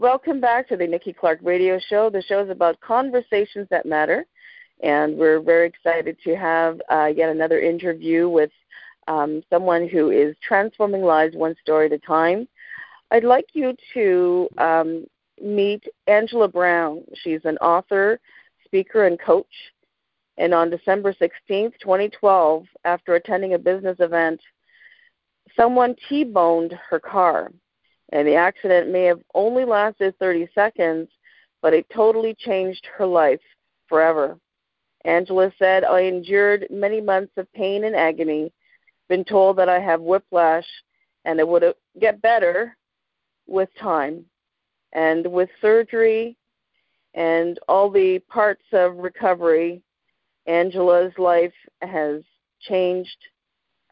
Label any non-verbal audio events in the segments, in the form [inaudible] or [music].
Welcome back to the Nikki Clarke Radio Show. The show is about conversations that matter, and we're very excited to have uh, yet another interview with um, someone who is transforming lives one story at a time. I'd like you to um, meet Angela Brown. She's an author, speaker, and coach. And on December 16th, 2012, after attending a business event, someone T boned her car and the accident may have only lasted 30 seconds, but it totally changed her life forever. Angela said, I endured many months of pain and agony, been told that I have whiplash and it would get better with time. And with surgery and all the parts of recovery, Angela's life has changed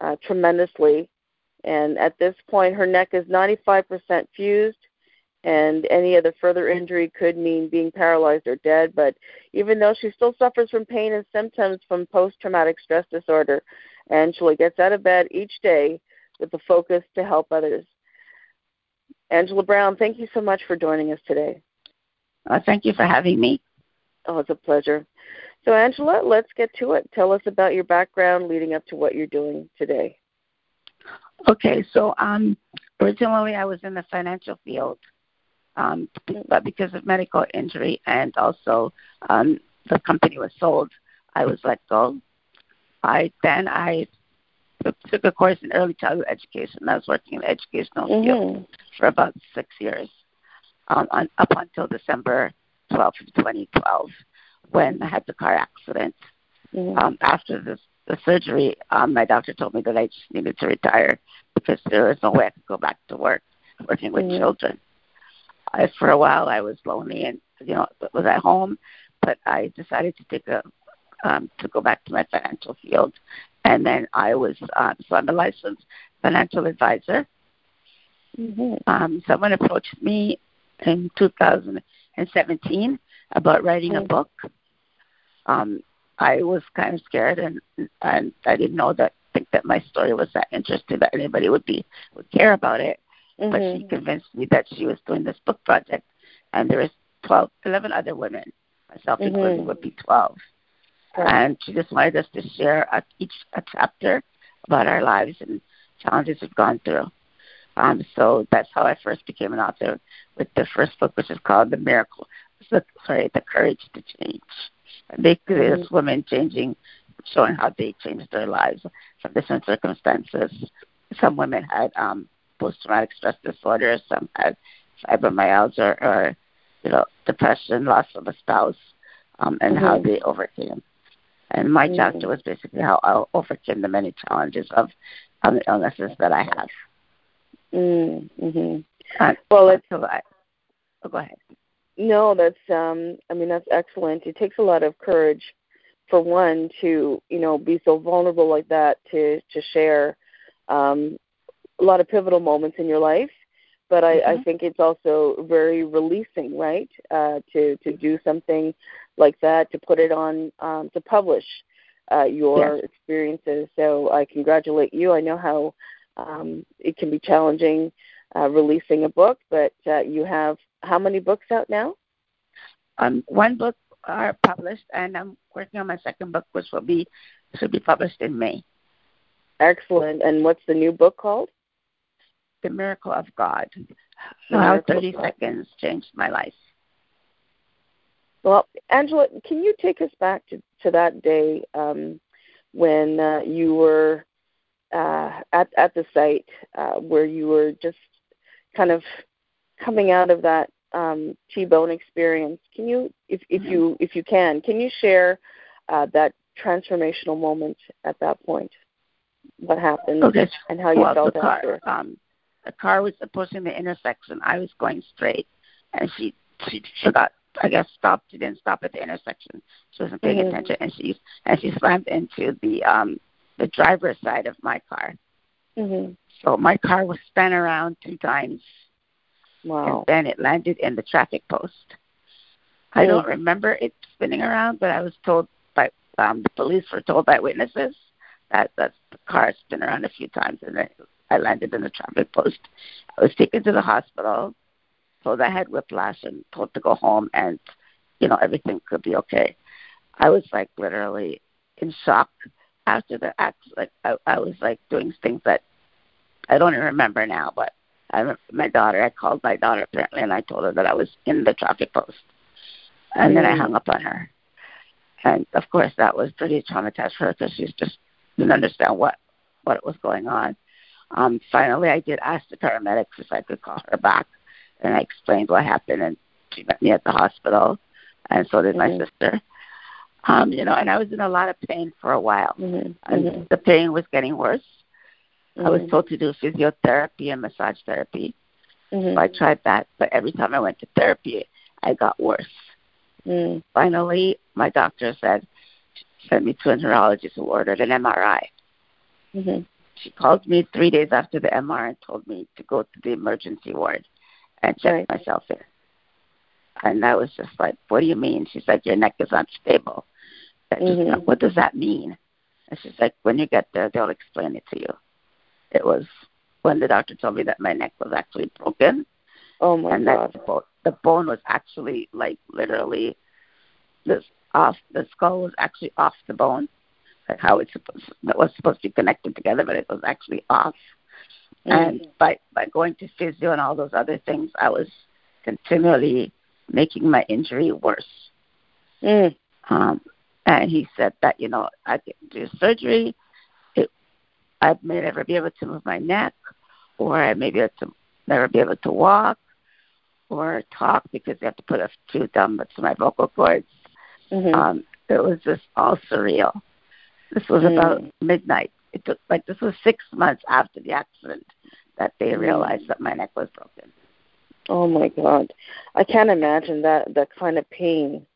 uh, tremendously. And at this point, her neck is 95% fused, and any other further injury could mean being paralyzed or dead. But even though she still suffers from pain and symptoms from post traumatic stress disorder, Angela gets out of bed each day with the focus to help others. Angela Brown, thank you so much for joining us today. Uh, thank you for having me. Oh, it's a pleasure. So, Angela, let's get to it. Tell us about your background leading up to what you're doing today. Okay, so um, originally I was in the financial field, um, but because of medical injury and also um, the company was sold, I was let go. I then I took a course in early childhood education. I was working in the educational mm-hmm. field for about six years, um, on, up until December 12th, 2012, when I had the car accident. Mm-hmm. Um, after this the surgery, um, my doctor told me that I just needed to retire because there was no way I could go back to work working with mm-hmm. children. I, for a while, I was lonely and you know was at home, but I decided to take a um, to go back to my financial field, and then I was uh, so I'm a licensed financial advisor. Mm-hmm. Um, someone approached me in 2017 about writing mm-hmm. a book. Um, I was kind of scared, and and I didn't know that think that my story was that interesting that anybody would be would care about it. Mm-hmm. But she mm-hmm. convinced me that she was doing this book project, and there was 12, 11 other women, myself mm-hmm. included, would be 12. Right. And she just wanted us to share a, each a chapter about our lives and challenges we've gone through. Um, so that's how I first became an author with the first book, which is called The Miracle. Sorry, The Courage to Change. Basically, mm-hmm. it's women changing, showing how they changed their lives from different circumstances. Some women had um, post-traumatic stress disorder. Some had fibromyalgia or, or you know, depression, loss of a spouse, um, and mm-hmm. how they overcame. And my mm-hmm. chapter was basically how I overcame the many challenges of um, the illnesses that I have. Mm-hmm. Uh, well, it's. I, oh, go ahead. No, that's um I mean that's excellent. It takes a lot of courage for one to, you know, be so vulnerable like that to to share um a lot of pivotal moments in your life. But I, mm-hmm. I think it's also very releasing, right? Uh to to do something like that, to put it on um to publish uh your yes. experiences. So I congratulate you. I know how um it can be challenging uh, releasing a book, but uh, you have how many books out now? Um, one book are published, and I'm working on my second book, which will be should be published in May. Excellent. And what's the new book called? The Miracle of God. How 30 seconds changed my life. Well, Angela, can you take us back to, to that day um, when uh, you were uh, at at the site uh, where you were just kind of coming out of that um, T-bone experience. Can you, if, if mm-hmm. you if you can, can you share uh, that transformational moment at that point? What happened okay. and how you well, felt the after? Um, the car was approaching the intersection. I was going straight, and she she she got I guess stopped. She didn't stop at the intersection. She wasn't paying mm-hmm. attention, and she and she slammed into the um the driver's side of my car. Mm-hmm. So my car was spun around two times Wow. And then it landed in the traffic post. I don't remember it spinning around, but I was told by um, the police were told by witnesses that that the car spun around a few times and then I landed in the traffic post. I was taken to the hospital, told I had whiplash and told to go home and you know everything could be okay. I was like literally in shock after the act. Like I, I was like doing things that I don't even remember now. But I my daughter. I called my daughter apparently, and I told her that I was in the traffic post, and then I mm. hung up on her. And of course, that was pretty traumatized for her because she just didn't understand what what was going on. Um, finally, I did ask the paramedics if I could call her back, and I explained what happened, and she met me at the hospital, and so did mm-hmm. my sister. Um, you know, and I was in a lot of pain for a while, mm-hmm. and mm-hmm. the pain was getting worse. Mm-hmm. I was mm-hmm. told to do physiotherapy and massage therapy, mm-hmm. so I tried that. But every time I went to therapy, I got worse. Mm. Finally, my doctor said, sent me to a neurologist who ordered an MRI. Mm-hmm. She called me three days after the MRI and told me to go to the emergency ward and check right. myself in. And I was just like, what do you mean? She said, your neck is unstable. I just, mm-hmm. what does that mean? And she's like, when you get there, they'll explain it to you. It was when the doctor told me that my neck was actually broken. Oh my and god! That the, bone, the bone was actually like literally this off. The skull was actually off the bone, like how it's supposed that was supposed to be connected together, but it was actually off. Mm. And by by going to physio and all those other things, I was continually making my injury worse. Mm. Um, and he said that you know I could do surgery. I may never be able to move my neck, or I may be able to never be able to walk or talk because they have to put a tooth down to my vocal cords. Mm-hmm. Um, it was just all surreal. This was mm. about midnight. It took like this was six months after the accident that they mm. realized that my neck was broken. Oh my God, I can't imagine that that kind of pain.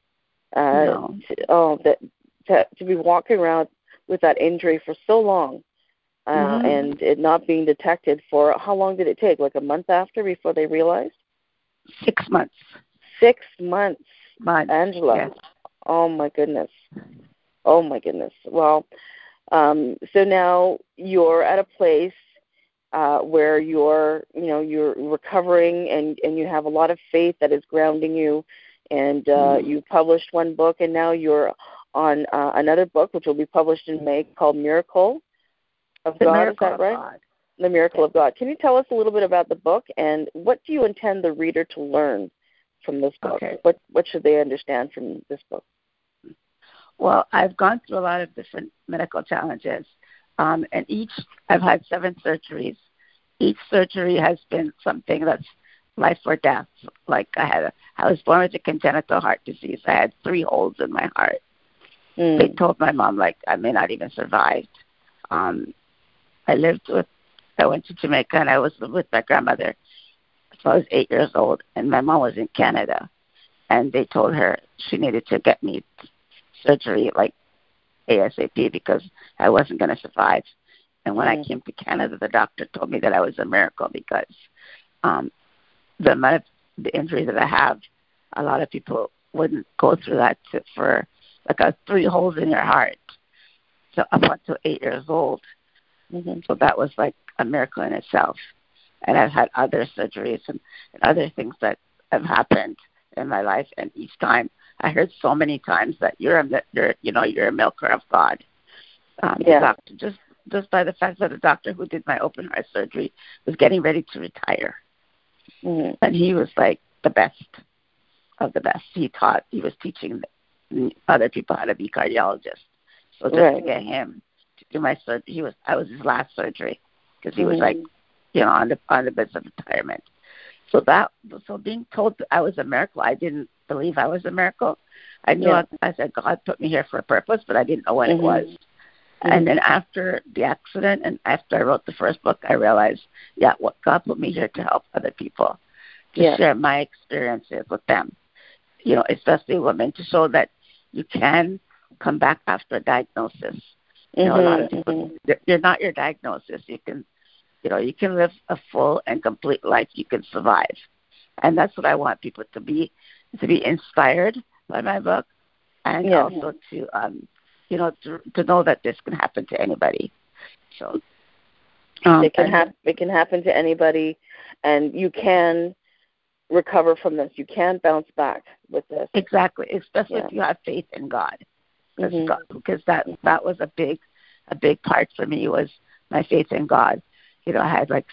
Uh, no. to, oh, that to to be walking around with that injury for so long, uh, mm-hmm. and it not being detected for how long did it take? Like a month after before they realized. Six months. Six months. Months. Angela. Yes. Oh my goodness. Oh my goodness. Well, um, so now you're at a place uh, where you're you know you're recovering and and you have a lot of faith that is grounding you and uh, mm-hmm. you published one book and now you're on uh, another book which will be published in May called Miracle of the God Miracle is that right God. The Miracle of God. Can you tell us a little bit about the book and what do you intend the reader to learn from this book? Okay. What what should they understand from this book? Well, I've gone through a lot of different medical challenges um, and each, I've had seven surgeries. Each surgery has been something that's life or death. Like I had, a, I was born with a congenital heart disease. I had three holes in my heart. Mm. They told my mom like I may not even survive. Um, I lived with, I went to Jamaica and I was with my grandmother. So I was eight years old, and my mom was in Canada, and they told her she needed to get me surgery like ASAP because I wasn't going to survive. And when mm I came to Canada, the doctor told me that I was a miracle because um, the amount of the injury that I have, a lot of people wouldn't go through that to, for like a three holes in your heart. So up until eight years old. Mm-hmm. So that was like a miracle in itself. And I've had other surgeries and, and other things that have happened in my life, and each time I heard so many times that you're a you're you know you're a milker of God. Um, yeah. The doctor, just just by the fact that the doctor who did my open heart surgery was getting ready to retire, mm-hmm. and he was like the best of the best. He taught he was teaching other people how to be cardiologists. So just right. to get him do my surgery, he was I was his last surgery because he mm-hmm. was like you know on the on the bed of retirement. So that so being told I was a miracle, I didn't believe I was a miracle. I knew yeah. I, I said God put me here for a purpose, but I didn't know what mm-hmm. it was. Mm-hmm. And then after the accident and after I wrote the first book, I realized, yeah, what God put me here to help other people, to yeah. share my experiences with them. You know, especially women, to show that you can come back after a diagnosis. Mm-hmm. You know, a lot of mm-hmm. people, mm-hmm. you're not your diagnosis. You can, you know, you can live a full and complete life. You can survive, and that's what I want people to be to be inspired by my book, and yeah. also to um, you know to, to know that this can happen to anybody. So um, it can happen. It can happen to anybody, and you can recover from this. You can't bounce back with this. Exactly, especially yeah. if you have faith in God, because mm-hmm. Because that that was a big a big part for me was my faith in God. You know, I had like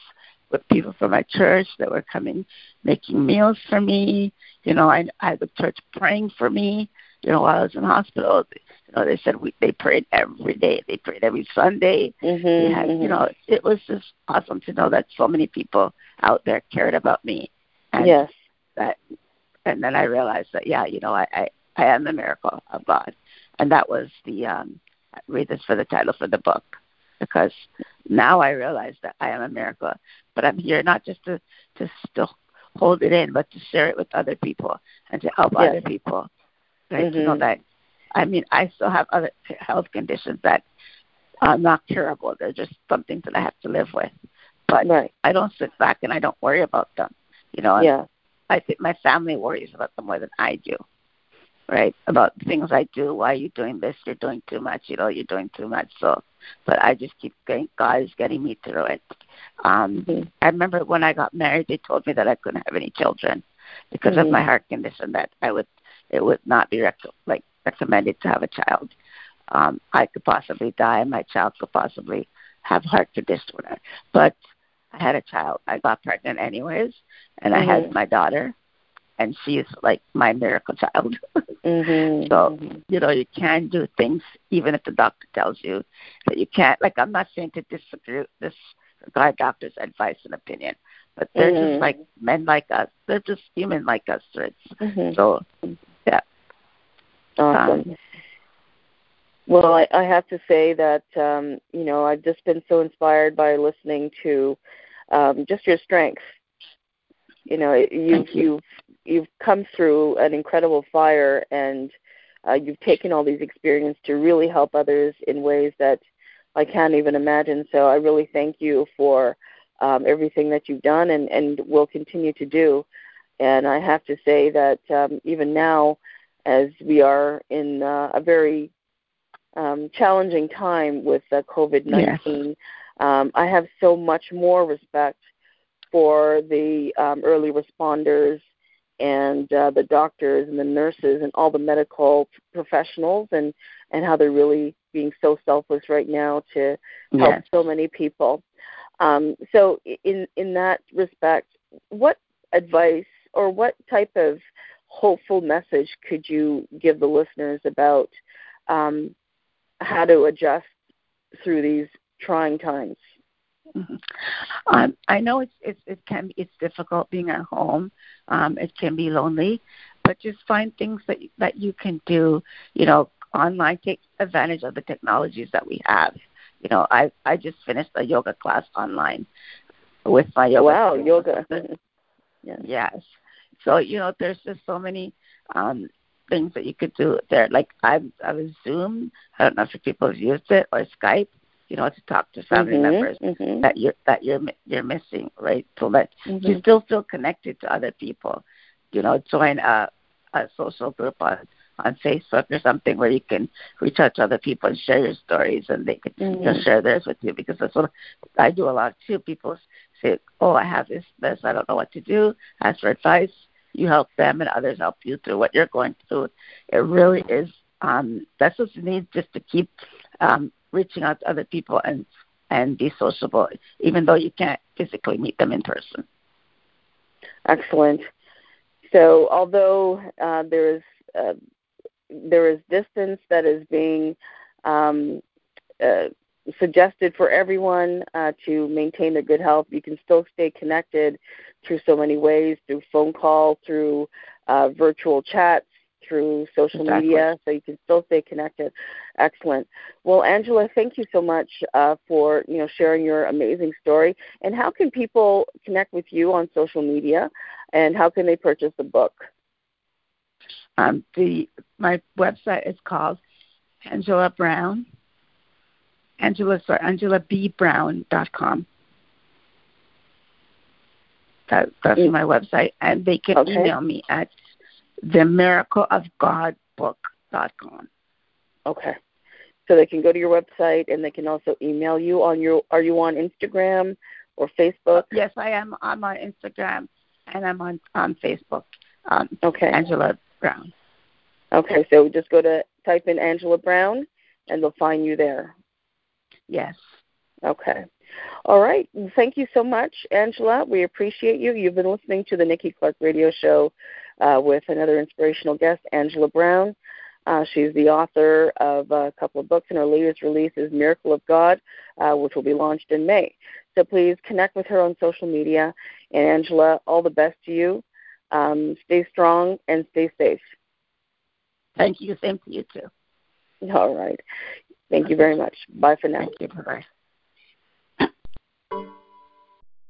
with people from my church that were coming, making meals for me. You know, I, I had the church praying for me. You know, while I was in hospital, you know, they said we they prayed every day. They prayed every Sunday. Mm-hmm, had, mm-hmm. you know, it was just awesome to know that so many people out there cared about me. And yes. That, and then I realized that yeah, you know, I I, I am the miracle of God, and that was the um. Read this for the title for the book because now I realize that I am a miracle. But I'm here not just to to still hold it in, but to share it with other people and to help yes. other people. Right? Mm-hmm. To know that I mean I still have other health conditions that are not curable. They're just something that I have to live with. But right. I don't sit back and I don't worry about them. You know, yeah. I think my family worries about them more than I do right? About things I do. Why are you doing this? You're doing too much. You know, you're doing too much. So, but I just keep going. God is getting me through it. Um, mm-hmm. I remember when I got married, they told me that I couldn't have any children because mm-hmm. of my heart condition. That I would, it would not be rec- like recommended to have a child. Um, I could possibly die, and my child could possibly have heart condition. But I had a child. I got pregnant anyways, and mm-hmm. I had mm-hmm. my daughter and she's like my miracle child. [laughs] mm-hmm. so you know you can do things even if the doctor tells you that you can't. Like I'm not saying to disagree this guy doctor's advice and opinion, but they're mm-hmm. just like men like us. They're just human like us. Mm-hmm. So yeah. Awesome. Um, well, I, I have to say that um, you know I've just been so inspired by listening to um, just your strength. You know, you've you. you've you've come through an incredible fire and uh, you've taken all these experiences to really help others in ways that I can't even imagine. So I really thank you for um, everything that you've done and, and will continue to do. And I have to say that um, even now, as we are in uh, a very um, challenging time with uh, COVID 19, yes. um, I have so much more respect for the um, early responders and uh, the doctors and the nurses and all the medical professionals and and how they're really being so selfless right now to help yes. so many people. Um, so in in that respect, what advice or what type of hopeful message could you give the listeners about um, how to adjust through these trying times? Mm-hmm. Um, I know it's, it's it can it's difficult being at home. Um, it can be lonely, but just find things that that you can do. You know, online. Take advantage of the technologies that we have. You know, I I just finished a yoga class online with my yoga. Wow, [laughs] yoga. yes. yes. So you know, there's just so many um, things that you could do there. Like I I was Zoom. I don't know if people have used it or Skype you know, to talk to family mm-hmm, members mm-hmm. that you're that you're you're missing, right? So that mm-hmm. you still feel connected to other people. You know, join a a social group on on Facebook or something where you can reach out to other people and share your stories, and they can mm-hmm. you know, share theirs with you. Because that's what I do a lot too. People say, "Oh, I have this, this, I don't know what to do." Ask for advice. You help them, and others help you through what you're going through. It really is. Um, that's what you need just to keep um, reaching out to other people and and be sociable, even though you can't physically meet them in person. Excellent. So, although uh, there is uh, there is distance that is being um, uh, suggested for everyone uh, to maintain their good health, you can still stay connected through so many ways through phone call, through uh, virtual chats, through social exactly. media, so you can still stay connected. Excellent. Well, Angela, thank you so much uh, for you know sharing your amazing story. And how can people connect with you on social media? And how can they purchase the book? Um, the my website is called Angela Brown. Angela sorry, AngelaBBrown.com. That, that's mm. my website, and they can okay. email me at the miracle of God book.com. Okay. So they can go to your website and they can also email you on your are you on Instagram or Facebook? Yes, I am. I'm on Instagram and I'm on on Facebook. Um, okay. Angela Brown. Okay, so just go to type in Angela Brown, and they'll find you there. Yes. Okay. All right. Thank you so much, Angela. We appreciate you. You've been listening to the Nikki Clarke Radio Show uh, with another inspirational guest, Angela Brown. Uh, she's the author of a couple of books, and her latest release is Miracle of God, uh, which will be launched in May. So please connect with her on social media. And Angela, all the best to you. Um, stay strong and stay safe. Thank you. Same to you too. All right. Thank you very much. Bye for now. Thank you. Bye bye.